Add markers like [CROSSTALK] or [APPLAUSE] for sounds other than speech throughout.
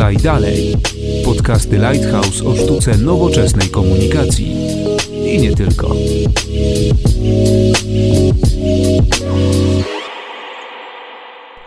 Podaj dalej. Podcasty Lighthouse o sztuce nowoczesnej komunikacji. I nie tylko.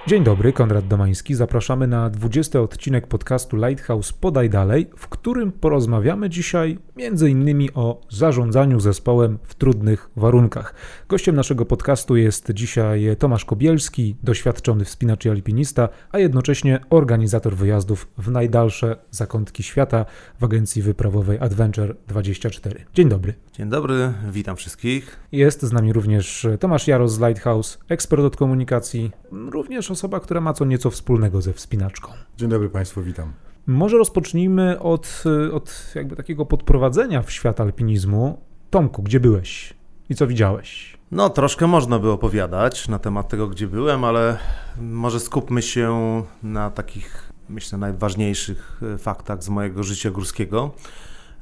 Dzień dobry, Konrad Domański. Zapraszamy na 20 odcinek podcastu Lighthouse Podaj Dalej, w którym porozmawiamy dzisiaj m.in. o zarządzaniu zespołem w trudnych warunkach. Gościem naszego podcastu jest dzisiaj Tomasz Kobielski, doświadczony wspinacz i alpinista, a jednocześnie organizator wyjazdów w najdalsze zakątki świata w agencji wyprawowej Adventure 24. Dzień dobry. Dzień dobry, witam wszystkich. Jest z nami również Tomasz Jaros z Lighthouse, ekspert od komunikacji, również osoba, która ma co nieco wspólnego ze wspinaczką. Dzień dobry Państwu, witam. Może rozpocznijmy od, od jakby takiego podprowadzenia w świat alpinizmu. Tomku, gdzie byłeś i co widziałeś? No, troszkę można by opowiadać na temat tego, gdzie byłem, ale może skupmy się na takich, myślę, najważniejszych e, faktach z mojego życia górskiego.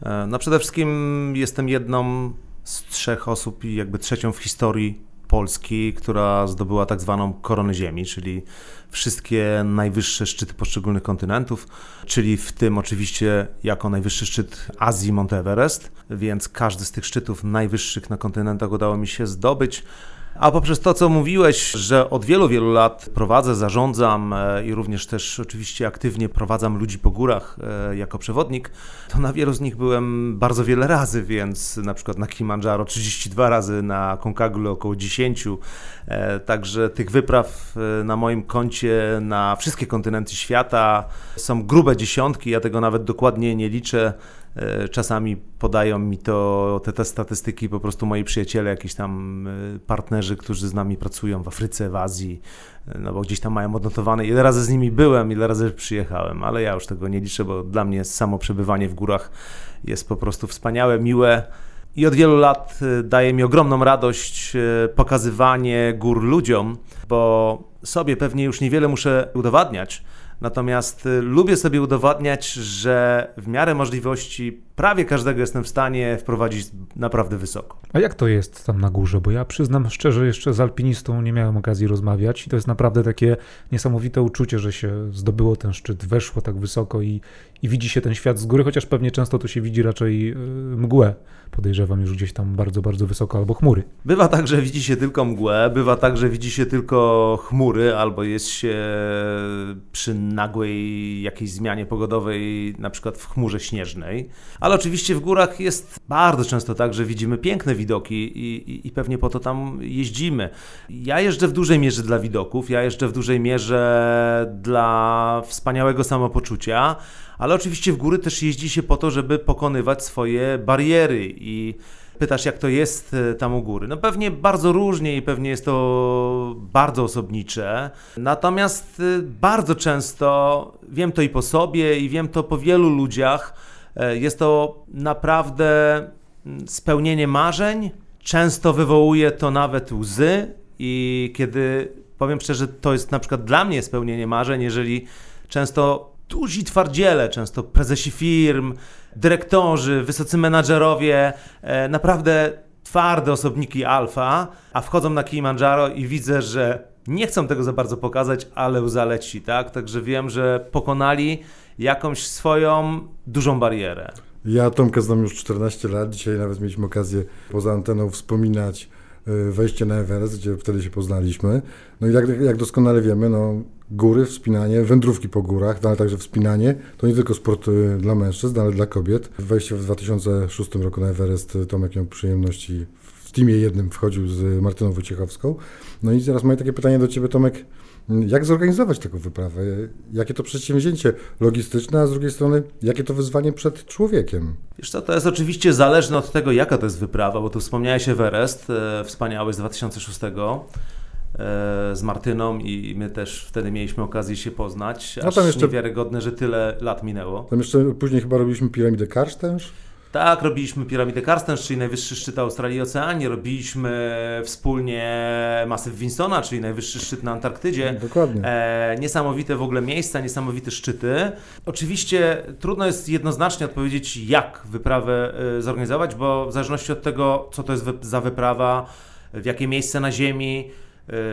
E, no, przede wszystkim jestem jedną z trzech osób i jakby trzecią w historii Polski, która zdobyła tak zwaną koronę Ziemi, czyli wszystkie najwyższe szczyty poszczególnych kontynentów, czyli w tym oczywiście jako najwyższy szczyt Azji Mount Everest, więc każdy z tych szczytów najwyższych na kontynentach udało mi się zdobyć. A poprzez to, co mówiłeś, że od wielu, wielu lat prowadzę, zarządzam e, i również też oczywiście aktywnie prowadzam ludzi po górach e, jako przewodnik, to na wielu z nich byłem bardzo wiele razy, więc na przykład na Kilimandżaro 32 razy, na Concagule około 10. E, także tych wypraw na moim koncie na wszystkie kontynenty świata są grube dziesiątki, ja tego nawet dokładnie nie liczę. E, czasami podają mi to, te, te statystyki po prostu moi przyjaciele, jakieś tam e, partnerzy, którzy z nami pracują w Afryce, w Azji, e, no bo gdzieś tam mają odnotowane, ile razy z nimi byłem, ile razy przyjechałem, ale ja już tego nie liczę, bo dla mnie samo przebywanie w górach jest po prostu wspaniałe, miłe. I od wielu lat daje mi ogromną radość pokazywanie gór ludziom, bo sobie pewnie już niewiele muszę udowadniać, Natomiast y, lubię sobie udowadniać, że w miarę możliwości prawie każdego jestem w stanie wprowadzić naprawdę wysoko. A jak to jest tam na górze? Bo ja przyznam szczerze, jeszcze z alpinistą nie miałem okazji rozmawiać i to jest naprawdę takie niesamowite uczucie, że się zdobyło ten szczyt, weszło tak wysoko i, i widzi się ten świat z góry, chociaż pewnie często to się widzi raczej y, mgłę, podejrzewam już gdzieś tam bardzo, bardzo wysoko, albo chmury. Bywa tak, że widzi się tylko mgłę, bywa tak, że widzi się tylko chmury, albo jest się przy nagłej jakiejś zmianie pogodowej, na przykład w chmurze śnieżnej. Ale oczywiście w górach jest bardzo często tak, że widzimy piękne widoki i, i, i pewnie po to tam jeździmy. Ja jeżdżę w dużej mierze dla widoków, ja jeżdżę w dużej mierze dla wspaniałego samopoczucia, ale oczywiście w góry też jeździ się po to, żeby pokonywać swoje bariery i pytasz, jak to jest e, tam u góry. No pewnie bardzo różnie i pewnie jest to bardzo osobnicze. Natomiast e, bardzo często wiem to i po sobie, i wiem to po wielu ludziach. E, jest to naprawdę mm, spełnienie marzeń. Często wywołuje to nawet łzy, i kiedy powiem szczerze, to jest na przykład dla mnie spełnienie marzeń, jeżeli często duzi twardziele, często prezesi firm, dyrektorzy, wysocy menadżerowie, e, naprawdę twarde osobniki alfa, a wchodzą na Kilimandżaro i widzę, że nie chcą tego za bardzo pokazać, ale łza leci, tak? Także wiem, że pokonali jakąś swoją dużą barierę. Ja Tomka znam już 14 lat, dzisiaj nawet mieliśmy okazję poza anteną wspominać e, wejście na Everest, gdzie wtedy się poznaliśmy. No i jak, jak doskonale wiemy, no, góry, wspinanie, wędrówki po górach, no ale także wspinanie, to nie tylko sport y, dla mężczyzn, ale dla kobiet. Wejście w 2006 roku na Everest y, Tomek miał przyjemności w teamie jednym wchodził z Martyną Wojciechowską. No i teraz moje takie pytanie do Ciebie, Tomek. Jak zorganizować taką wyprawę? Jakie to przedsięwzięcie logistyczne, a z drugiej strony, jakie to wyzwanie przed człowiekiem? Wiesz co, to jest oczywiście zależne od tego, jaka to jest wyprawa, bo tu wspomniałeś Everest, e, wspaniały z 2006 E, z Martyną i my też wtedy mieliśmy okazję się poznać. No tam jeszcze niewiarygodne, że tyle lat minęło. Tam jeszcze później chyba robiliśmy piramidę Karstens. Tak, robiliśmy piramidę Karstens, czyli najwyższy szczyt Australii i Oceanii. Robiliśmy wspólnie masyw Winsona, czyli najwyższy szczyt na Antarktydzie. Dokładnie. E, niesamowite w ogóle miejsca, niesamowite szczyty. Oczywiście trudno jest jednoznacznie odpowiedzieć, jak wyprawę e, zorganizować, bo w zależności od tego, co to jest za wyprawa, w jakie miejsce na Ziemi,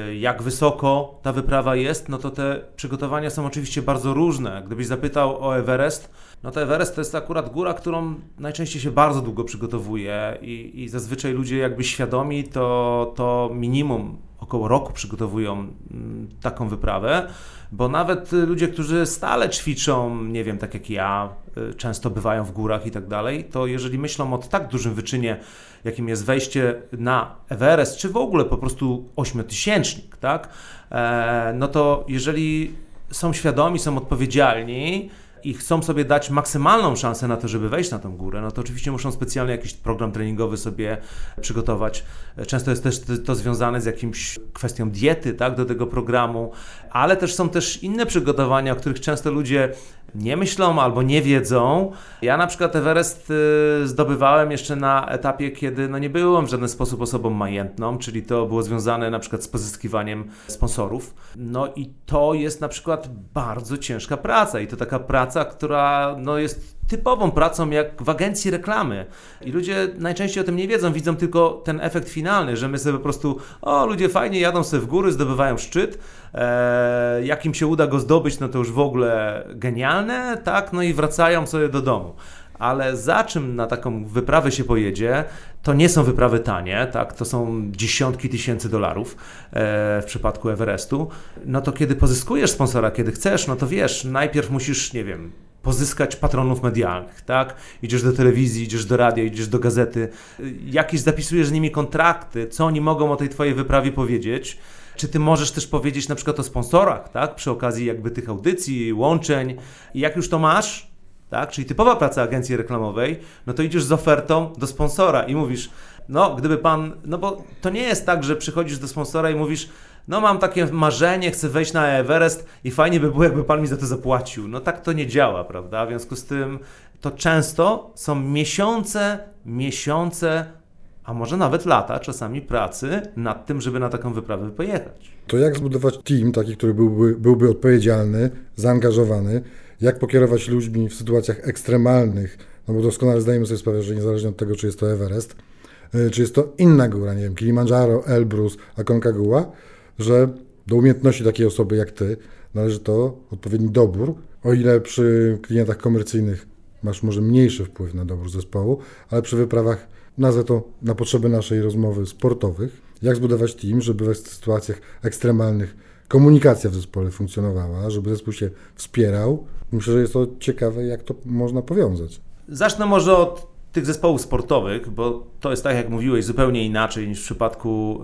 y, jak wysoko ta wyprawa jest, no to te przygotowania są oczywiście bardzo różne. Gdybyś zapytał o Everest, no to Everest to jest akurat góra, którą najczęściej się bardzo długo przygotowuje i, i zazwyczaj ludzie jakby świadomi to, to minimum około roku przygotowują mm, taką wyprawę, bo nawet ludzie, którzy stale ćwiczą, nie wiem, tak jak ja, y, często bywają w górach i tak dalej, to jeżeli myślą o tak dużym wyczynie, jakim jest wejście na Everest, czy w ogóle po prostu ośmiotysięcznik, tak, e, no to jeżeli są świadomi, są odpowiedzialni, i chcą sobie dać maksymalną szansę na to, żeby wejść na tą górę, no to oczywiście muszą specjalnie jakiś program treningowy sobie przygotować. Często jest też to związane z jakimś kwestią diety, tak, do tego programu, ale też są też inne przygotowania, o których często ludzie nie myślą albo nie wiedzą. Ja na przykład Everest y, zdobywałem jeszcze na etapie, kiedy no nie byłem w żaden sposób osobą majętną, czyli to było związane na przykład z pozyskiwaniem sponsorów. No i to jest na przykład bardzo ciężka praca i to taka praca, która no jest typową pracą jak w agencji reklamy. I ludzie najczęściej o tym nie wiedzą, widzą tylko ten efekt finalny, że my sobie po prostu, o ludzie fajnie jadą sobie w góry, zdobywają szczyt, e, jak im się uda go zdobyć, no to już w ogóle genialne, tak, no i wracają sobie do domu ale za czym na taką wyprawę się pojedzie, to nie są wyprawy tanie, tak? to są dziesiątki tysięcy dolarów e, w przypadku Everestu, no to kiedy pozyskujesz sponsora, kiedy chcesz, no to wiesz, najpierw musisz, nie wiem, pozyskać patronów medialnych, tak? Idziesz do telewizji, idziesz do radia, idziesz do gazety, jakieś zapisujesz z nimi kontrakty, co oni mogą o tej twojej wyprawie powiedzieć. Czy ty możesz też powiedzieć na przykład o sponsorach, tak? Przy okazji jakby tych audycji, łączeń. I jak już to masz, tak? Czyli typowa praca agencji reklamowej, no to idziesz z ofertą do sponsora i mówisz, no gdyby pan, no bo to nie jest tak, że przychodzisz do sponsora i mówisz, no mam takie marzenie, chcę wejść na Everest i fajnie by było, jakby pan mi za to zapłacił. No tak to nie działa, prawda? W związku z tym to często są miesiące, miesiące, a może nawet lata czasami pracy nad tym, żeby na taką wyprawę pojechać. To jak zbudować team taki, który byłby, byłby odpowiedzialny, zaangażowany, jak pokierować ludźmi w sytuacjach ekstremalnych, no bo doskonale zdajemy sobie sprawę, że niezależnie od tego, czy jest to Everest, y, czy jest to inna góra, nie wiem, Kilimandżaro, Elbrus, Aconcagua, że do umiejętności takiej osoby jak ty należy to odpowiedni dobór, o ile przy klientach komercyjnych masz może mniejszy wpływ na dobór zespołu, ale przy wyprawach, nazwę to na potrzeby naszej rozmowy sportowych, jak zbudować team, żeby w sytuacjach ekstremalnych komunikacja w zespole funkcjonowała, żeby zespół się wspierał. Myślę, że jest to ciekawe, jak to można powiązać. Zacznę może od tych zespołów sportowych, bo to jest tak, jak mówiłeś, zupełnie inaczej niż w przypadku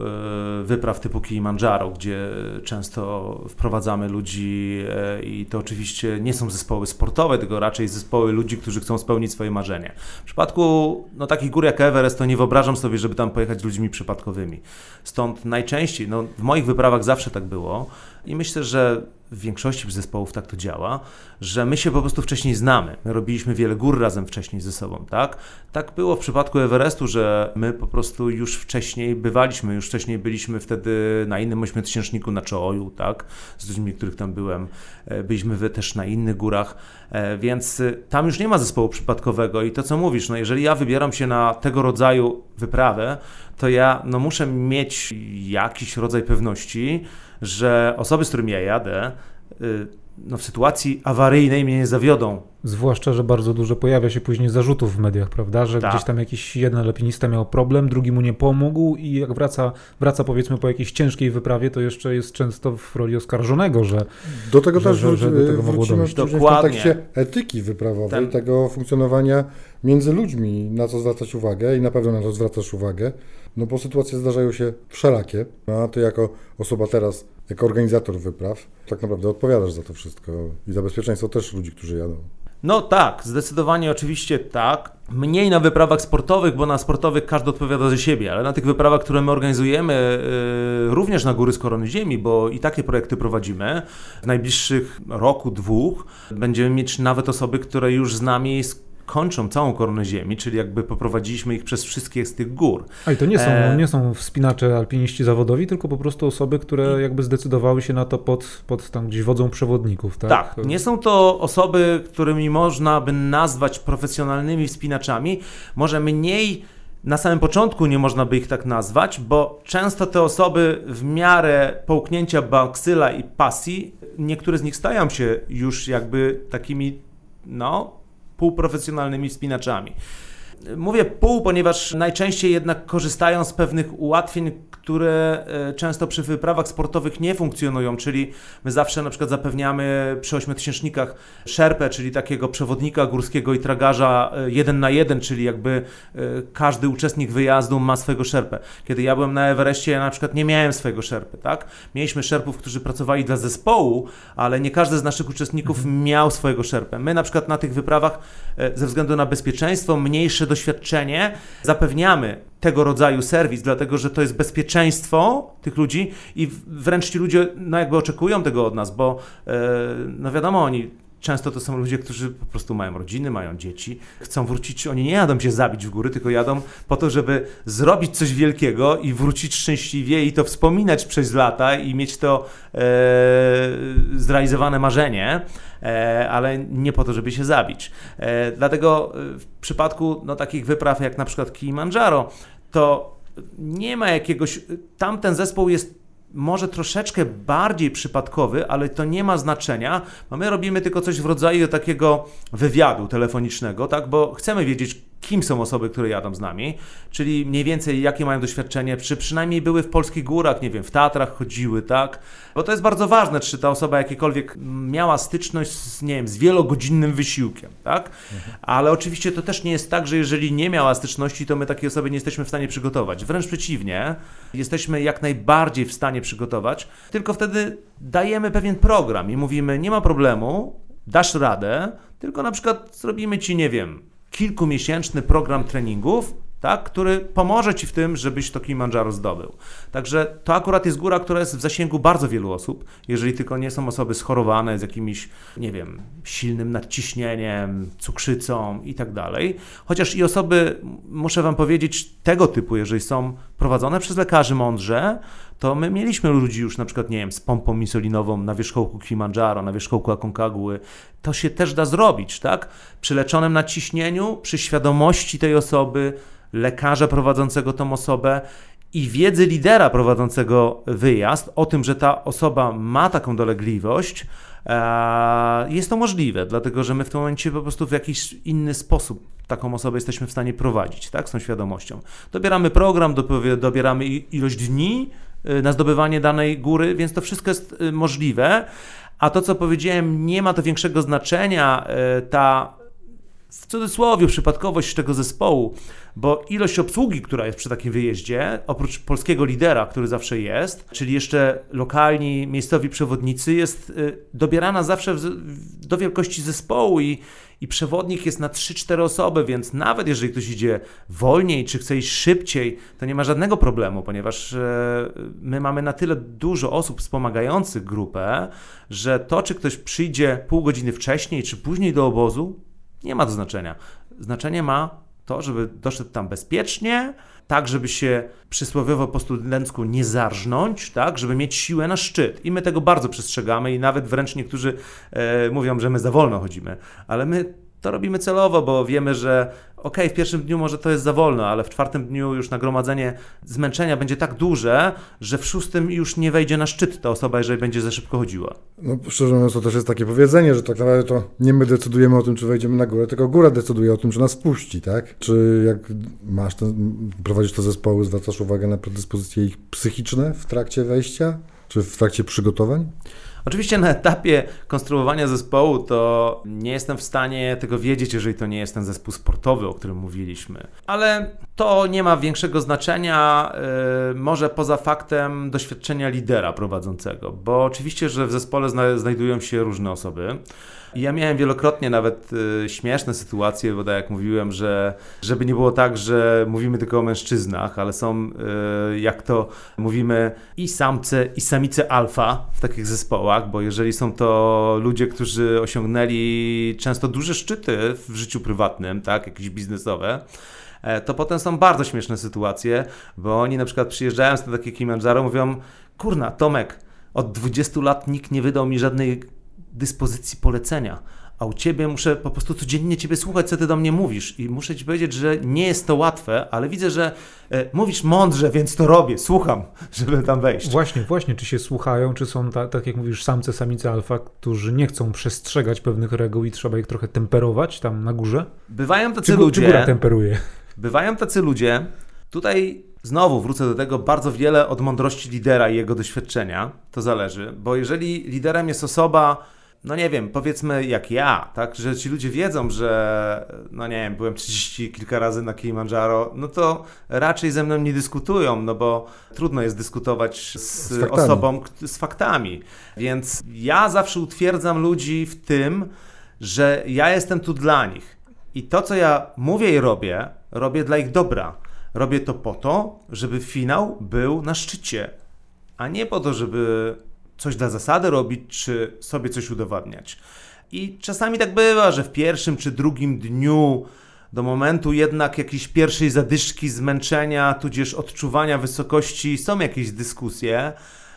e, wypraw typu Kilimandżaro, gdzie często wprowadzamy ludzi e, i to oczywiście nie są zespoły sportowe, tylko raczej zespoły ludzi, którzy chcą spełnić swoje marzenie. W przypadku no, takich gór jak Everest, to nie wyobrażam sobie, żeby tam pojechać ludźmi przypadkowymi. Stąd najczęściej, no, w moich wyprawach zawsze tak było i myślę, że w większości zespołów tak to działa, że my się po prostu wcześniej znamy. My robiliśmy wiele gór razem wcześniej ze sobą, tak? Tak było w przypadku Everestu, że my po prostu już wcześniej bywaliśmy, już wcześniej byliśmy wtedy na innym ośmiotysięczniku na Czołoju, tak? Z ludźmi, których tam byłem. E, byliśmy też na innych górach, e, więc e, tam już nie ma zespołu przypadkowego i to, co mówisz, no jeżeli ja wybieram się na tego rodzaju wyprawę, to ja no, muszę mieć jakiś rodzaj pewności, że osoby, z którymi ja jadę, y, no, w sytuacji awaryjnej mnie nie zawiodą. Zwłaszcza, że bardzo dużo pojawia się później zarzutów w mediach, prawda? Że tak. gdzieś tam jakiś jeden alpinista miał problem, drugi mu nie pomógł i jak wraca, wraca powiedzmy po jakiejś ciężkiej wyprawie, to jeszcze jest często w roli oskarżonego, że Do tego że, też że, że do tego wrócimy dojść. w kontekście etyki wyprawowej, Ten... tego funkcjonowania między ludźmi, na co zwracać uwagę i na pewno na to zwracasz uwagę, no bo sytuacje zdarzają się wszelakie, no, a ty jako osoba teraz, jako organizator wypraw, tak naprawdę odpowiadasz za to wszystko i za bezpieczeństwo też ludzi, którzy jadą. No tak, zdecydowanie oczywiście tak. Mniej na wyprawach sportowych, bo na sportowych każdy odpowiada za siebie, ale na tych wyprawach, które my organizujemy, yy, również na góry z korony ziemi, bo i takie projekty prowadzimy, w najbliższych roku, dwóch będziemy mieć nawet osoby, które już z nami kończą całą koronę Ziemi, czyli jakby poprowadziliśmy ich przez wszystkie z tych gór. A i to nie są, e... nie są wspinacze, alpiniści zawodowi, tylko po prostu osoby, które jakby zdecydowały się na to pod, pod tam gdzieś wodzą przewodników, tak? Tak, nie są to osoby, którymi można by nazwać profesjonalnymi wspinaczami, może mniej na samym początku nie można by ich tak nazwać, bo często te osoby w miarę połknięcia baksyla i pasji, niektóre z nich stają się już jakby takimi, no, półprofesjonalnymi wspinaczami. Mówię pół, ponieważ najczęściej jednak korzystają z pewnych ułatwień, które e, często przy wyprawach sportowych nie funkcjonują, czyli my zawsze na przykład zapewniamy przy ośmiotysięcznikach szerpę, czyli takiego przewodnika górskiego i tragarza e, jeden na jeden, czyli jakby e, każdy uczestnik wyjazdu ma swojego szerpę. Kiedy ja byłem na Everestie, ja na przykład nie miałem swojego szerpy, tak? Mieliśmy szerpów, którzy pracowali dla zespołu, ale nie każdy z naszych uczestników mhm. miał swojego szerpę. My na przykład na tych wyprawach ze względu na bezpieczeństwo, mniejsze doświadczenie zapewniamy tego rodzaju serwis, dlatego że to jest bezpieczeństwo tych ludzi i wręcz ci ludzie no jakby oczekują tego od nas, bo e, no wiadomo, oni Często to są ludzie, którzy po prostu mają rodziny, mają dzieci, chcą wrócić. Oni nie jadą się zabić w góry, tylko jadą po to, żeby zrobić coś wielkiego i wrócić szczęśliwie i to wspominać przez lata i mieć to e, zrealizowane marzenie, ale nie po to, żeby się zabić. E, dlatego w przypadku no, takich wypraw jak na przykład Kilimanjaro, to nie ma jakiegoś. Tamten zespół jest może troszeczkę bardziej przypadkowy, ale to nie ma znaczenia, bo my robimy tylko coś w rodzaju takiego wywiadu telefonicznego, tak, bo chcemy wiedzieć, kim są osoby, które jadą z nami, czyli mniej więcej jakie mają doświadczenie, czy przynajmniej były w polskich górach, nie wiem, w Tatrach chodziły, tak? Bo to jest bardzo ważne, czy ta osoba jakiekolwiek miała styczność z, nie wiem, z wielogodzinnym wysiłkiem, tak? Ale oczywiście to też nie jest tak, że jeżeli nie miała styczności, to my takiej osoby nie jesteśmy w stanie przygotować. Wręcz przeciwnie, jesteśmy jak najbardziej w stanie przygotować, tylko wtedy dajemy pewien program i mówimy, nie ma problemu, dasz radę, tylko na przykład zrobimy ci, nie wiem, kilkumiesięczny program treningów, tak, który pomoże Ci w tym, żebyś to Kilimanjaro zdobył. Także to akurat jest góra, która jest w zasięgu bardzo wielu osób, jeżeli tylko nie są osoby schorowane z jakimś, nie wiem, silnym nadciśnieniem, cukrzycą i tak dalej. Chociaż i osoby, muszę Wam powiedzieć, tego typu, jeżeli są prowadzone przez lekarzy mądrze, to my mieliśmy ludzi już na przykład, nie wiem, z pompą insulinową na wierzchołku Kilimanjaro, na wierzchołku Aconcagua. To się też da zrobić, tak? Przy leczonym naciśnieniu, przy świadomości tej osoby, lekarza prowadzącego tą osobę i wiedzy lidera prowadzącego wyjazd o tym, że ta osoba ma taką dolegliwość, e, jest to możliwe, dlatego że my w tym momencie po prostu w jakiś inny sposób taką osobę jesteśmy w stanie prowadzić, tak, z tą świadomością. Dobieramy program, dobieramy ilość dni e, na zdobywanie danej góry, więc to wszystko jest e, możliwe. A to, co powiedziałem, nie ma to większego znaczenia. Ta w cudzysłowie przypadkowość tego zespołu, bo ilość obsługi, która jest przy takim wyjeździe, oprócz polskiego lidera, który zawsze jest, czyli jeszcze lokalni, miejscowi przewodnicy, jest y, dobierana zawsze do wielkości zespołu i, i przewodnik jest na 3-4 osoby, więc nawet jeżeli ktoś idzie wolniej, czy chce iść szybciej, to nie ma żadnego problemu, ponieważ e, my mamy na tyle dużo osób wspomagających grupę, że to, czy ktoś przyjdzie pół godziny wcześniej, czy później do obozu, nie ma to znaczenia. Znaczenie ma to, żeby doszedł tam bezpiecznie, tak, żeby się przysłowiowo po studencku nie zarżnąć, tak, żeby mieć siłę na szczyt. I my tego bardzo przestrzegamy i nawet wręcz niektórzy e, mówią, że my za wolno chodzimy, ale my to robimy celowo, bo wiemy, że ok, w pierwszym dniu może to jest za wolno, ale w czwartym dniu już nagromadzenie zmęczenia będzie tak duże, że w szóstym już nie wejdzie na szczyt ta osoba, jeżeli będzie za szybko chodziła. No szczerze mówiąc, to też jest takie powiedzenie, że tak naprawdę to nie my decydujemy o tym, czy wejdziemy na górę, tylko góra decyduje o tym, czy nas puści, tak? Czy jak masz ten, prowadzisz te zespoły, zwracasz uwagę na predyspozycje ich psychiczne w trakcie wejścia, czy w trakcie przygotowań? Oczywiście na etapie konstruowania zespołu to nie jestem w stanie tego wiedzieć, jeżeli to nie jest ten zespół sportowy, o którym mówiliśmy. Ale to nie ma większego znaczenia, yy, może poza faktem doświadczenia lidera prowadzącego, bo oczywiście, że w zespole zna znajdują się różne osoby. Ja miałem wielokrotnie nawet y, śmieszne sytuacje, bo tak jak mówiłem, że żeby nie było tak, że mówimy tylko o mężczyznach, ale są, y, jak to mówimy, i samce, i samice alfa w takich zespołach, bo jeżeli są to ludzie, którzy osiągnęli często duże szczyty w życiu prywatnym, tak, jakieś biznesowe, e, to potem są bardzo śmieszne sytuacje, bo oni na przykład przyjeżdżając na takie Kilimanjaro mówią, kurna, Tomek, od 20 lat nikt nie wydał mi żadnej dyspozycji polecenia. a u ciebie muszę po prostu codziennie ciebie słuchać, co ty do mnie mówisz. I muszę ci powiedzieć, że nie jest to łatwe, ale widzę, że e, mówisz mądrze, więc to robię, słucham, [LAUGHS] żeby tam wejść. Właśnie, właśnie, czy się słuchają, czy są, ta, tak jak mówisz, samce, samice alfa, którzy nie chcą przestrzegać pewnych reguł i trzeba ich trochę temperować tam na górze? Bywają tacy Czy, ludzie. czy góra temperuje? Bywają tacy ludzie. Tutaj znowu wrócę do tego bardzo wiele od mądrości lidera i jego doświadczenia. To zależy, bo jeżeli liderem jest osoba, no nie wiem, powiedzmy jak ja, tak, że ci ludzie wiedzą, że no nie wiem, byłem 30 kilka razy na Kilimandżaro, no to raczej ze mną nie dyskutują, no bo trudno jest dyskutować z, Z osobą z faktami. Więc ja zawsze utwierdzam ludzi w tym, że ja jestem tu dla nich. I to, co ja mówię i robię, robię dla ich dobra. Robię to po to, żeby finał był na szczycie, a nie po to, żeby coś dla zasady robić, czy sobie coś udowadniać. I czasami tak bywa, że w pierwszym czy drugim dniu, do momentu jednak jakiejś pierwszej zadyszki, zmęczenia, tudzież odczuwania wysokości, są jakieś dyskusje,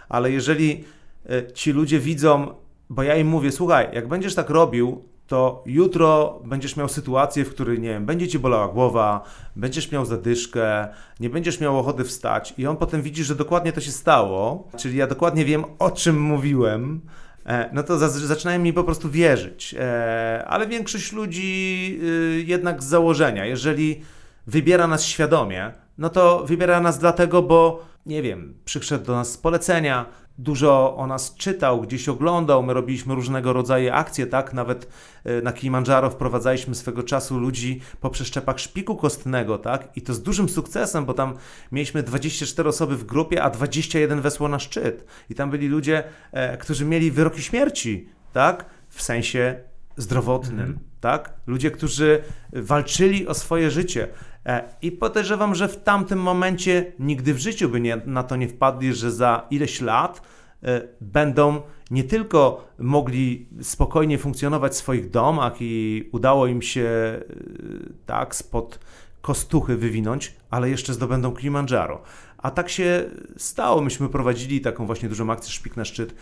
ale jeżeli e, ci ludzie widzą, bo ja im mówię, słuchaj, jak będziesz tak robił, to jutro będziesz miał sytuację, w której, nie wiem, będzie ci bolała głowa, będziesz miał zadyszkę, nie będziesz miał ochoty wstać i on potem widzi, że dokładnie to się stało, czyli ja dokładnie wiem, o czym mówiłem, e, no to za- zaczynają mi po prostu wierzyć. E, Ale większość ludzi y, jednak z założenia, jeżeli wybiera nas świadomie, no to wybiera nas dlatego, bo nie wiem, przyszedł do nas z polecenia, dużo o nas czytał, gdzieś oglądał, my robiliśmy różnego rodzaju akcje, tak? Nawet e, na Kilimandżaro wprowadzaliśmy swego czasu ludzi po przeszczepach szpiku kostnego, tak? I to z dużym sukcesem, bo tam mieliśmy 24 osoby w grupie, a 21 wesło na szczyt. I tam byli ludzie, e, którzy mieli wyroki śmierci, tak? W sensie zdrowotnym, tak? Ludzie, którzy walczyli o swoje życie. E, I podejrzewam, że w tamtym momencie nigdy w życiu by nie, na to nie wpadli, że za ileś lat e, będą nie tylko mogli spokojnie funkcjonować w swoich domach i udało im się e, tak spod kostuchy wywinąć, ale jeszcze zdobędą Kilimandżaro. A tak się stało. Myśmy prowadzili taką właśnie dużą akcję Szpik na szczyt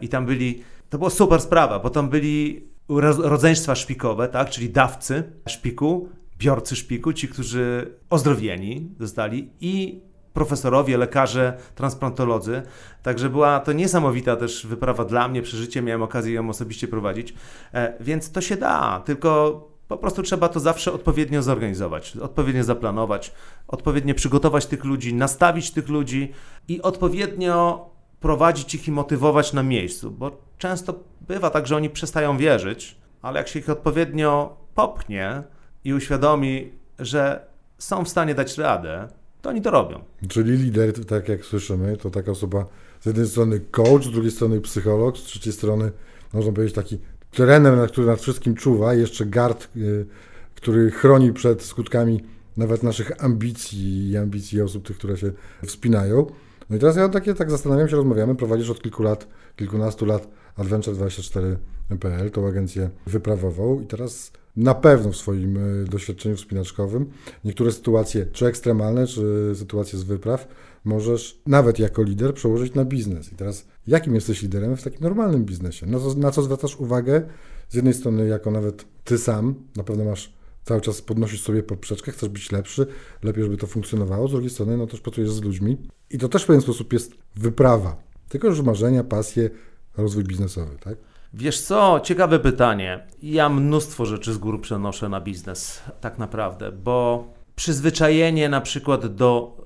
i tam byli, to była super sprawa, bo tam byli ro- rodzeństwa szpikowe, tak, czyli dawcy szpiku, biorcy szpiku, ci, którzy ozdrowieni zostali i profesorowie, lekarze, transplantolodzy. Także była to niesamowita też wyprawa dla mnie, przeżycie, miałem okazję ją osobiście prowadzić, e, więc to się da, tylko po prostu trzeba to zawsze odpowiednio zorganizować, odpowiednio zaplanować, odpowiednio przygotować tych ludzi, nastawić tych ludzi i odpowiednio prowadzić ich i motywować na miejscu, bo często bywa tak, że oni przestają wierzyć, ale jak się ich odpowiednio popchnie i uświadomi, że są w stanie dać radę, to oni to robią. Czyli lider, tak jak słyszymy, to taka osoba z jednej strony coach, z drugiej strony psycholog, z trzeciej strony można powiedzieć taki trener, który nad wszystkim czuwa, jeszcze guard, y, który chroni przed skutkami nawet naszych ambicji i ambicji osób, tych, które się wspinają. No i teraz ja takie tak zastanawiam się, rozmawiamy, prowadzisz od kilku lat, kilkunastu lat Adventure24.pl, tą agencję wyprawową i teraz na pewno w swoim y, doświadczeniu wspinaczkowym niektóre sytuacje, czy ekstremalne, czy sytuacje z wypraw, możesz nawet jako lider przełożyć na biznes. I teraz jakim jesteś liderem w takim normalnym biznesie? Na co, zwracasz uwagę? Z jednej strony jako nawet ty sam, na pewno masz cały czas podnosisz sobie poprzeczkę, chcesz być lepszy, lepiej, żeby to funkcjonowało. Z drugiej strony, no też pracujesz z ludźmi i to też w pewien sposób jest wyprawa. Tylko już marzenia, pasje, rozwój biznesowy, tak? Wiesz co, ciekawe pytanie. Ja mnóstwo rzeczy z góry przenoszę na biznes, tak naprawdę, bo przyzwyczajenie na przykład do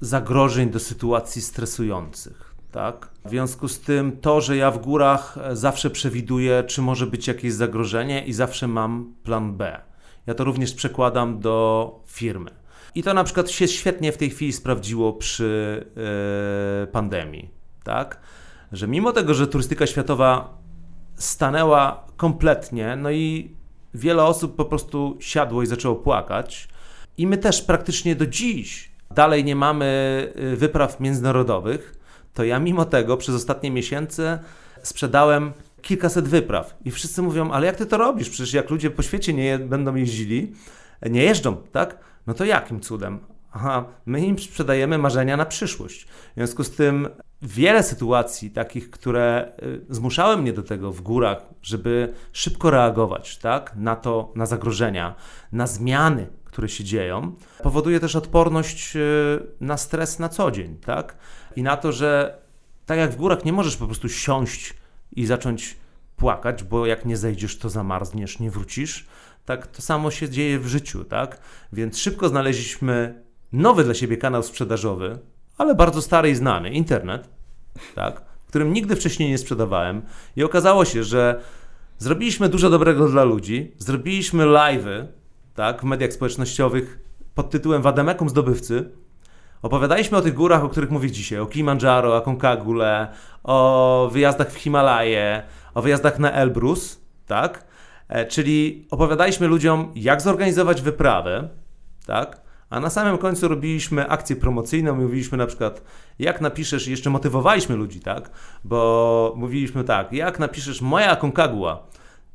zagrożeń, do sytuacji stresujących, tak? W związku z tym to, że ja w górach zawsze przewiduję, czy może być jakieś zagrożenie i zawsze mam plan B. Ja to również przekładam do firmy. I to na przykład się świetnie w tej chwili sprawdziło przy e, pandemii, tak? Że mimo tego, że turystyka światowa stanęła kompletnie, no i wiele osób po prostu siadło i zaczęło płakać. I my też praktycznie do dziś dalej nie mamy y, wypraw międzynarodowych, to ja mimo tego przez ostatnie miesiące sprzedałem kilkaset wypraw. I wszyscy mówią, ale jak ty to robisz? Przecież jak ludzie po świecie nie będą jeździli, nie jeżdżą, tak? No to jakim cudem? Aha, my im sprzedajemy marzenia na przyszłość. W związku z tym wiele sytuacji takich, które y, zmuszały mnie do tego w górach, żeby szybko reagować tak, na to, na zagrożenia, na zmiany, które się dzieją, powoduje też odporność y, na stres na co dzień, tak? I na to, że tak jak w górach nie możesz po prostu siąść i zacząć płakać, bo jak nie zejdziesz, to zamarzniesz, nie wrócisz. Tak to samo się dzieje w życiu, tak? Więc szybko znaleźliśmy nowy dla siebie kanał sprzedażowy, ale bardzo stary i znany, internet, tak? którym nigdy wcześniej nie sprzedawałem. I okazało się, że zrobiliśmy dużo dobrego dla ludzi, zrobiliśmy live'y tak, w mediach społecznościowych pod tytułem Wademekum Zdobywcy. Opowiadaliśmy o tych górach, o których mówię dzisiaj, o Kilimandżaro, Aconcagule, o wyjazdach w Himalaje, o wyjazdach na Elbrus, tak? E, czyli opowiadaliśmy ludziom, jak zorganizować wyprawę, tak? A na samym końcu robiliśmy akcję promocyjną, mówiliśmy na przykład, jak napiszesz, jeszcze motywowaliśmy ludzi, tak? Bo mówiliśmy tak, jak napiszesz moja Aconcagua,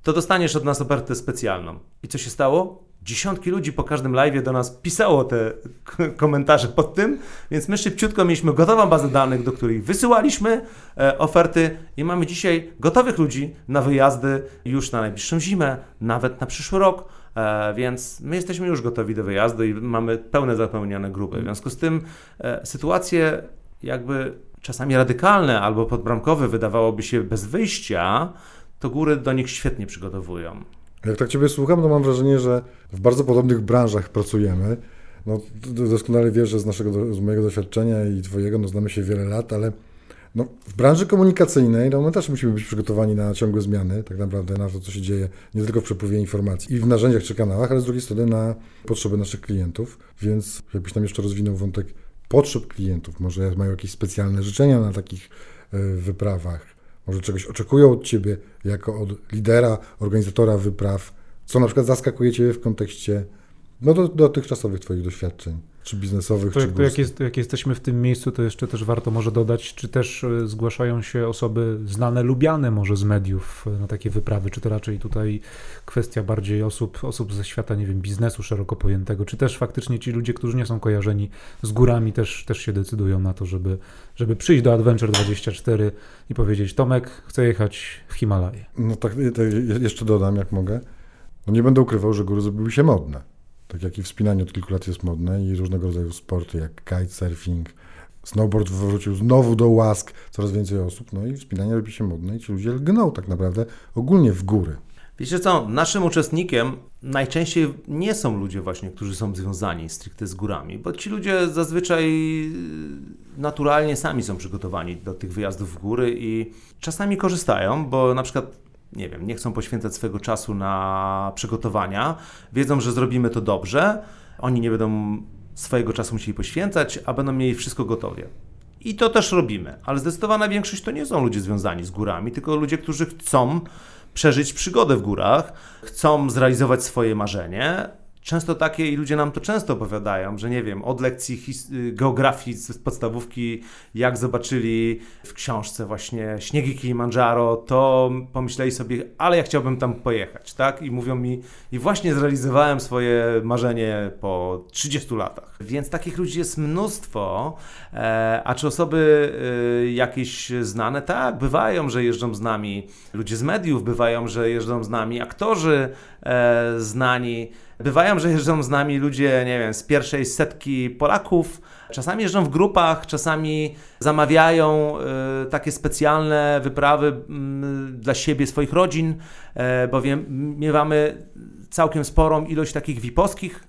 to dostaniesz od nas ofertę specjalną. I co się stało? Dziesiątki ludzi po każdym live do nas pisało te [LAUGHS] komentarze pod tym, więc my szybciutko mieliśmy gotową bazę danych, do której wysyłaliśmy e, oferty i mamy dzisiaj gotowych ludzi na wyjazdy już na najbliższą zimę, nawet na przyszły rok. E, więc my jesteśmy już gotowi do wyjazdu i mamy pełne zapełnione grupy. W związku z tym e, sytuacje jakby czasami radykalne albo podbramkowe wydawałoby się bez wyjścia, to góry do nich świetnie przygotowują. Jak tak Ciebie słucham, to mam wrażenie, że w bardzo podobnych branżach pracujemy. No, doskonale wiesz, że z, naszego, z mojego doświadczenia i Twojego no, znamy się wiele lat, ale no, w branży komunikacyjnej no, my też musimy być przygotowani na ciągłe zmiany, tak naprawdę na to, co się dzieje nie tylko w przepływie informacji i w narzędziach czy kanałach, ale z drugiej strony na potrzeby naszych klientów. Więc jakbyś tam jeszcze rozwinął wątek potrzeb klientów, może mają jakieś specjalne życzenia na takich e, wyprawach, może czegoś oczekują od Ciebie jako od lidera, organizatora wypraw, co na przykład zaskakuje Ciebie w kontekście no, do, dotychczasowych Twoich doświadczeń czy biznesowych, to, czy to jak, jest, jak jesteśmy w tym miejscu, to jeszcze też warto może dodać, czy też e, zgłaszają się osoby znane, lubiane może z mediów e, na takie wyprawy, czy to raczej tutaj kwestia bardziej osób, osób ze świata, nie wiem, biznesu szeroko pojętego, czy też faktycznie ci ludzie, którzy nie są kojarzeni z górami, też, też się decydują na to, żeby, żeby przyjść do Adventure 24 i powiedzieć, Tomek, chcę jechać w Himalaje. No tak, jeszcze dodam, jak mogę. No nie będę ukrywał, że góry zrobiły się modne. Tak jak i wspinanie od kilku lat jest modne i różnego rodzaju sporty jak kitesurfing, snowboard wrócił znowu do łask, coraz więcej osób, no i wspinanie robi się modne i ci ludzie lgną tak naprawdę ogólnie w góry. Wiecie co, naszym uczestnikiem najczęściej nie są ludzie właśnie, którzy są związani stricte z górami, bo ci ludzie zazwyczaj naturalnie sami są przygotowani do tych wyjazdów w góry i czasami korzystają, bo na przykład nie wiem, nie chcą poświęcać swojego czasu na przygotowania, wiedzą, że zrobimy to dobrze, oni nie będą swojego czasu musieli poświęcać, a będą mieli wszystko gotowe. I to też robimy, ale zdecydowana większość to nie są ludzie związani z górami, tylko ludzie, którzy chcą przeżyć przygodę w górach, chcą zrealizować swoje marzenie, często takie i ludzie nam to często opowiadają, że nie wiem, od lekcji y, geografii z podstawówki, jak zobaczyli w książce właśnie śniegi Kilimandżaro, to pomyśleli sobie, ale ja chciałbym tam pojechać, tak? I mówią mi, i właśnie zrealizowałem swoje marzenie po 30 latach. Więc takich ludzi jest mnóstwo, e, a czy osoby e, jakieś znane? Tak, bywają, że jeżdżą z nami ludzie z mediów, bywają, że jeżdżą z nami aktorzy e, znani, Bywają, że jeżdżą z nami ludzie, nie wiem, z pierwszej setki Polaków. Czasami jeżdżą w grupach, czasami zamawiają y, takie specjalne wyprawy y, dla siebie, swoich rodzin, y, bowiem miewamy całkiem sporą ilość takich wiposkich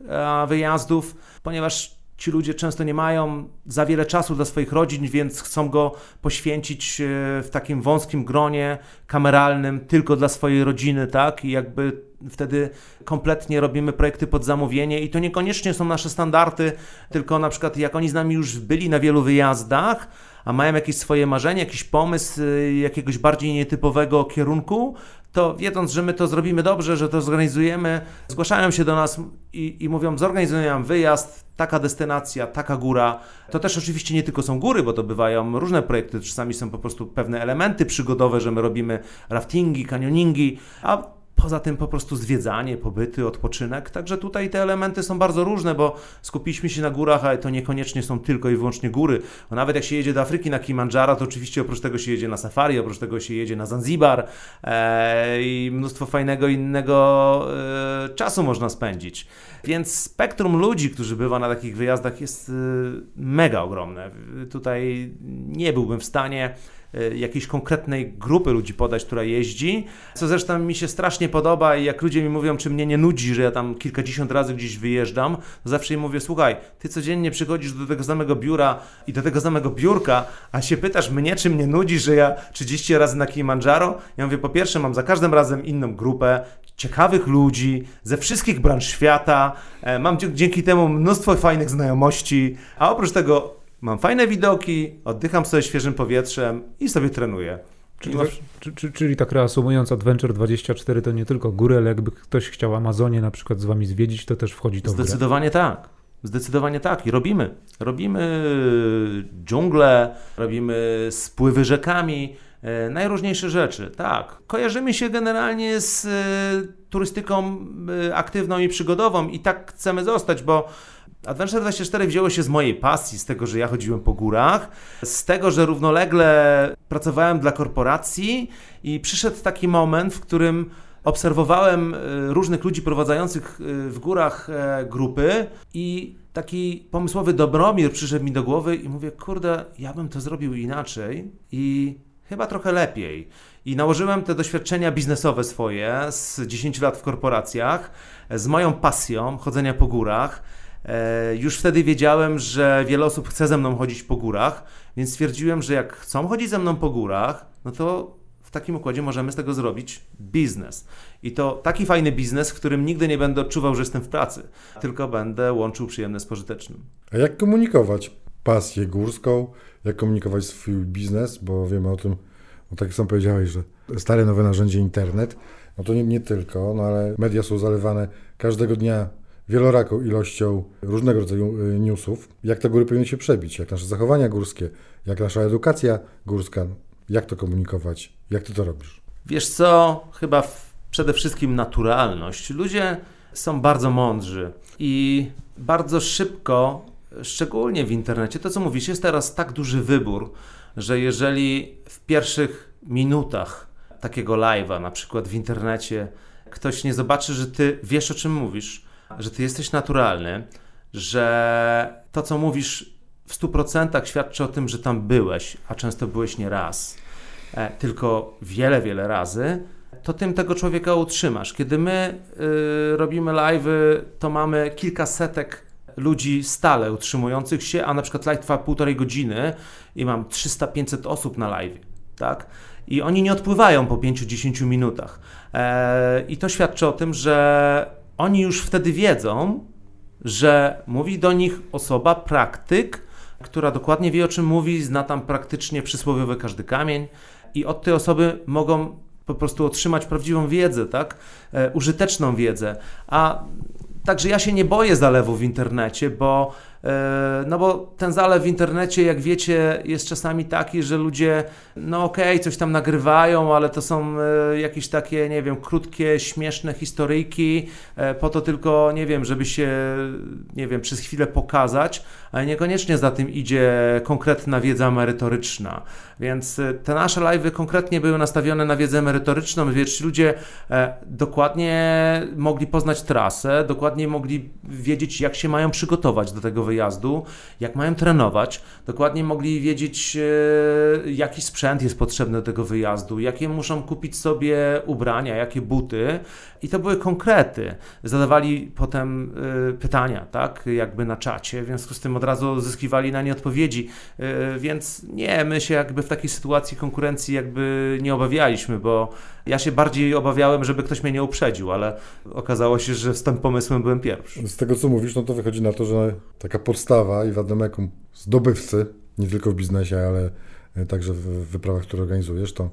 wyjazdów, ponieważ ci ludzie często nie mają za wiele czasu dla swoich rodzin, więc chcą go poświęcić w takim wąskim gronie kameralnym tylko dla swojej rodziny, tak? I jakby wtedy kompletnie robimy projekty pod zamówienie i to niekoniecznie są nasze standardy, tylko na przykład jak oni z nami już byli na wielu wyjazdach, a mają jakieś swoje marzenie, jakiś pomysł y, jakiegoś bardziej nietypowego kierunku, to wiedząc, że my to zrobimy dobrze, że to zorganizujemy, zgłaszają się do nas i, i mówią, zorganizujemy wyjazd, taka destynacja, taka góra. To też oczywiście nie tylko są góry, bo to bywają różne projekty, czasami są po prostu pewne elementy przygodowe, że my robimy raftingi, kanioningi, a Poza tym po prostu zwiedzanie, pobyty, odpoczynek. Także tutaj te elementy są bardzo różne, bo skupiliśmy się na górach, ale to niekoniecznie są tylko i wyłącznie góry. Bo nawet jak się jedzie do Afryki na Kilimandżaro, to oczywiście oprócz tego się jedzie na safari, oprócz tego się jedzie na Zanzibar e, i mnóstwo fajnego innego e, czasu można spędzić. Więc spektrum ludzi, którzy bywa na takich wyjazdach jest e, mega ogromne. Tutaj nie byłbym w stanie jakiejś konkretnej grupy ludzi podać, która jeździ, co zresztą mi się strasznie podoba i jak ludzie mi mówią, czy mnie nie nudzi, że ja tam kilkadziesiąt razy gdzieś wyjeżdżam, to zawsze im mówię, słuchaj, ty codziennie przychodzisz do tego samego biura i do tego samego biurka, a się pytasz mnie, czy mnie nudzi, że ja 30 razy na Kilimandżaro? Ja mówię, po pierwsze mam za każdym razem inną grupę, ciekawych ludzi ze wszystkich branż świata, e, mam dzięki temu mnóstwo fajnych znajomości, a oprócz tego Mam fajne widoki, oddycham sobie świeżym powietrzem i sobie trenuję. Czyli, masz... czyli, czyli tak reasumując, Adventure 24 to nie tylko góry, ale jakby ktoś chciał Amazonię na przykład z wami zwiedzić, to też wchodzi to Zdecydowanie tak. Zdecydowanie tak i robimy. Robimy dżungle, robimy spływy rzekami, najróżniejsze rzeczy. Tak. Kojarzymy się generalnie z e, turystyką e, aktywną i przygodową i tak chcemy zostać, bo Adventure 24 wzięło się z mojej pasji, z tego, że ja chodziłem po górach, z tego, że równolegle pracowałem dla korporacji i przyszedł taki moment, w którym obserwowałem e, różnych ludzi prowadzących e, w górach e, grupy i taki pomysłowy Dobromir przyszedł mi do głowy i mówię, kurde, ja bym to zrobił inaczej i chyba trochę lepiej. I nałożyłem te doświadczenia biznesowe swoje z 10 lat w korporacjach, z moją pasją chodzenia po górach, E, już wtedy wiedziałem, że wiele osób chce ze mną chodzić po górach, więc stwierdziłem, że jak chcą chodzić ze mną po górach, no to w takim układzie możemy z tego zrobić biznes. I to taki fajny biznes, w którym nigdy nie będę odczuwał, że jestem w pracy, tylko będę łączył przyjemne z pożytecznym. A jak komunikować pasję górską, jak komunikować swój biznes, bo wiemy o tym, tak jak sam powiedziałeś, że stare nowe narzędzie internet, no to nie, nie tylko, no ale media są zalewane każdego dnia wieloraką ilością różnego rodzaju y, newsów, jak te góry powinny się przebić, jak nasze zachowania górskie, jak nasza edukacja górska, jak to komunikować, jak ty to robisz? Wiesz co, chyba przede wszystkim naturalność. Ludzie są bardzo mądrzy i bardzo szybko, szczególnie w internecie, to co mówisz, jest teraz tak duży wybór, że jeżeli w pierwszych minutach takiego live'a, na przykład w internecie, ktoś nie zobaczy, że ty wiesz o czym mówisz, że ty jesteś naturalny, że to, co mówisz w 100% świadczy o tym, że tam byłeś, a często byłeś nie raz, e, tylko wiele, wiele razy, to tym tego człowieka utrzymasz. Kiedy my y, robimy live'y, to mamy kilka setek ludzi stale utrzymujących się, a na przykład live trwa półtorej godziny i mam 300-500 osób na live, tak? I oni nie odpływają po 5-10 minutach. E, I to świadczy o tym, że oni już wtedy wiedzą, że mówi do nich osoba, praktyk, która dokładnie wie o czym mówi, zna tam praktycznie przysłowiowy każdy kamień i od tej osoby mogą po prostu otrzymać prawdziwą wiedzę, tak? E, użyteczną wiedzę. A także ja się nie boję zalewu w internecie, bo no bo ten zalew w internecie, jak wiecie, jest czasami taki, że ludzie, no okej, okay, coś tam nagrywają, ale to są e, jakieś takie, nie wiem, krótkie, śmieszne historyjki, e, po to tylko, nie wiem, żeby się, nie wiem, przez chwilę pokazać, ale niekoniecznie za tym idzie konkretna wiedza merytoryczna. Więc te nasze live'y konkretnie były nastawione na wiedzę merytoryczną, więc ludzie dokładnie mogli poznać trasę, dokładnie mogli wiedzieć, jak się mają przygotować do tego wyjazdu, jak mają trenować, dokładnie mogli wiedzieć, e, jaki sprzęt jest potrzebny do tego wyjazdu, jakie muszą kupić sobie ubrania, jakie buty. I to były konkrety. Zadawali potem e, pytania, tak, jakby na czacie, w związku z tym od razu uzyskiwali na nie odpowiedzi. E, więc nie, my się jakby w takiej sytuacji konkurencji jakby nie obawialiśmy, bo ja się bardziej obawiałem, żeby ktoś mnie nie uprzedził, ale okazało się, że z tym pomysłem byłem pierwszy. Z tego co mówisz, no to wychodzi na to, że taka podstawa i wademekum zdobywcy, nie tylko w biznesie, ale e, także w wyprawach, które organizujesz, to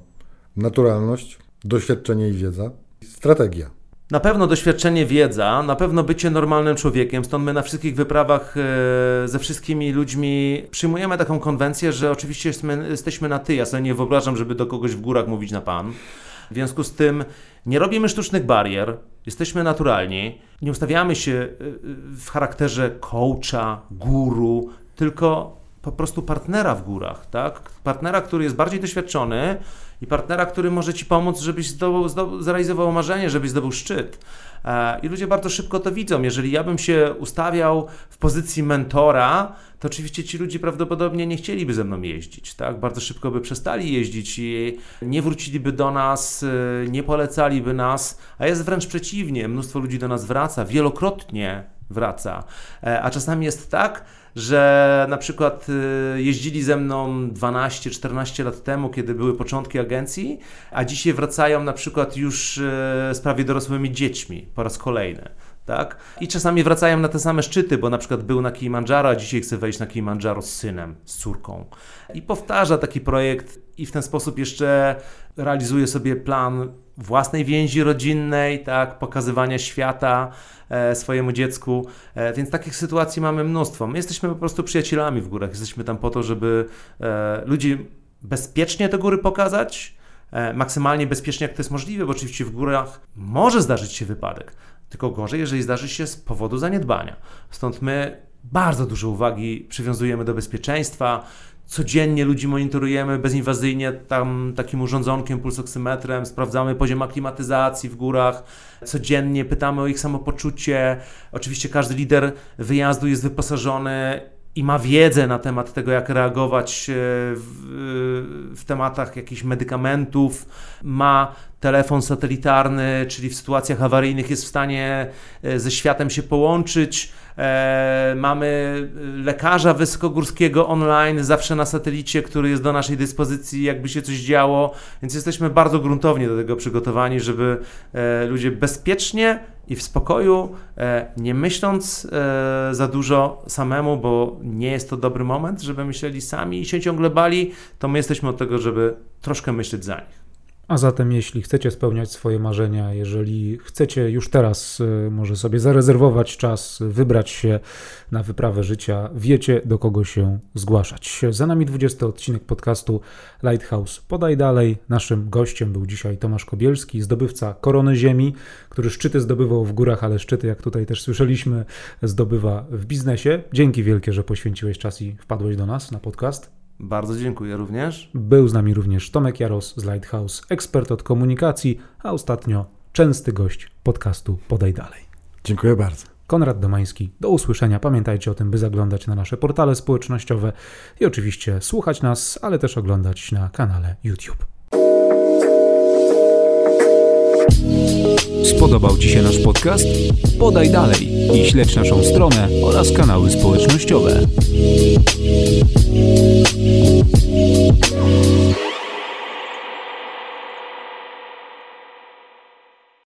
naturalność, doświadczenie i wiedza, strategia. Na pewno doświadczenie, wiedza, na pewno bycie normalnym człowiekiem, stąd my na wszystkich wyprawach e, ze wszystkimi ludźmi przyjmujemy taką konwencję, że oczywiście jesteśmy, jesteśmy na ty. Ja sobie nie wyobrażam, żeby do kogoś w górach mówić na pan. W związku z tym nie robimy sztucznych barier, jesteśmy naturalni, nie ustawiamy się y, y, w charakterze coacha, guru, tylko po prostu partnera w górach, tak? Partnera, który jest bardziej doświadczony i partnera, który może ci pomóc, żebyś zdobył, zdobył, zrealizował marzenie, żebyś zdobył szczyt. E, I ludzie bardzo szybko to widzą. Jeżeli ja bym się ustawiał w pozycji mentora, to oczywiście ci ludzie prawdopodobnie nie chcieliby ze mną jeździć, tak? Bardzo szybko by przestali jeździć i nie wróciliby do nas, e, nie polecaliby nas, a jest wręcz przeciwnie. Mnóstwo ludzi do nas wraca, wielokrotnie wraca. E, a czasami jest tak, że na przykład y, jeździli ze mną 12-14 lat temu, kiedy były początki agencji, a dzisiaj wracają na przykład już y, z prawie dorosłymi dziećmi po raz kolejny. Tak? I czasami wracają na te same szczyty, bo na przykład był na Kilimandżaro, a dzisiaj chce wejść na Kilimandżaro z synem, z córką. I powtarza taki projekt i w ten sposób jeszcze realizuje sobie plan własnej więzi rodzinnej, tak, pokazywania świata e, swojemu dziecku. E, więc takich sytuacji mamy mnóstwo. My jesteśmy po prostu przyjacielami w górach. Jesteśmy tam po to, żeby e, ludzi bezpiecznie te góry pokazać, e, maksymalnie bezpiecznie jak to jest możliwe, bo oczywiście w górach może zdarzyć się wypadek. Tylko gorzej, jeżeli zdarzy się z powodu zaniedbania. Stąd my bardzo dużo uwagi przywiązujemy do bezpieczeństwa, Codziennie ludzi monitorujemy bezinwazyjnie tam takim urządzonkiem, pulsoksymetrem, sprawdzamy poziom aklimatyzacji w górach, codziennie pytamy o ich samopoczucie. Oczywiście każdy lider wyjazdu jest wyposażony i ma wiedzę na temat tego, jak reagować e, w, w, tematach jakichś medykamentów, ma telefon satelitarny, czyli w sytuacjach awaryjnych jest w stanie e, ze światem się połączyć. E, mamy lekarza wysokogórskiego online, zawsze na satelicie, który jest do naszej dyspozycji, jakby się coś działo, więc jesteśmy bardzo gruntownie do tego przygotowani, żeby e, ludzie bezpiecznie i w spokoju, e, nie myśląc za dużo samemu, bo nie jest to dobry moment, żeby myśleli sami i się ciągle bali, to my jesteśmy od tego, żeby troszkę myśleć za nich. A zatem, jeśli chcecie spełniać swoje marzenia, jeżeli chcecie już teraz y, może sobie zarezerwować czas, wybrać się na wyprawę życia, wiecie do kogo się zgłaszać. Za nami 20 odcinek podcastu Lighthouse. Podaj dalej. Naszym gościem był dzisiaj Tomasz Kobielski, zdobywca Korony Ziemi, który szczyty zdobywał w górach, ale szczyty, jak tutaj też słyszeliśmy, zdobywa w biznesie. Dzięki wielkie, że poświęciłeś czas i wpadłeś do nas na podcast. Bardzo dziękuję również. Był z nami również Tomek Jaros z Lighthouse, ekspert od komunikacji, a ostatnio częsty gość podcastu Podaj Dalej. Dziękuję bardzo. Konrad Domański. Do usłyszenia. Pamiętajcie o tym, by zaglądać na nasze portale społecznościowe i oczywiście słuchać nas, ale też oglądać na kanale YouTube. Spodobał Ci się nasz podcast? Podaj dalej i śledź naszą stronę oraz kanały społecznościowe.